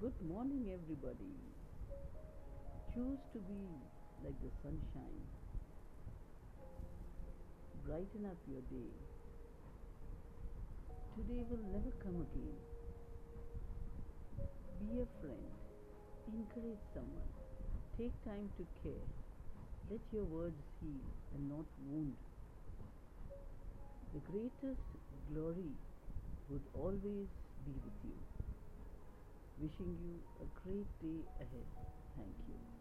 Good morning, everybody. Choose to be like the sunshine. Brighten up your day. Today will never come again. Be a friend. Encourage someone. Take time to care. Let your words heal and not wound. The greatest glory would always be with you. Wishing you a great day ahead. Thank you.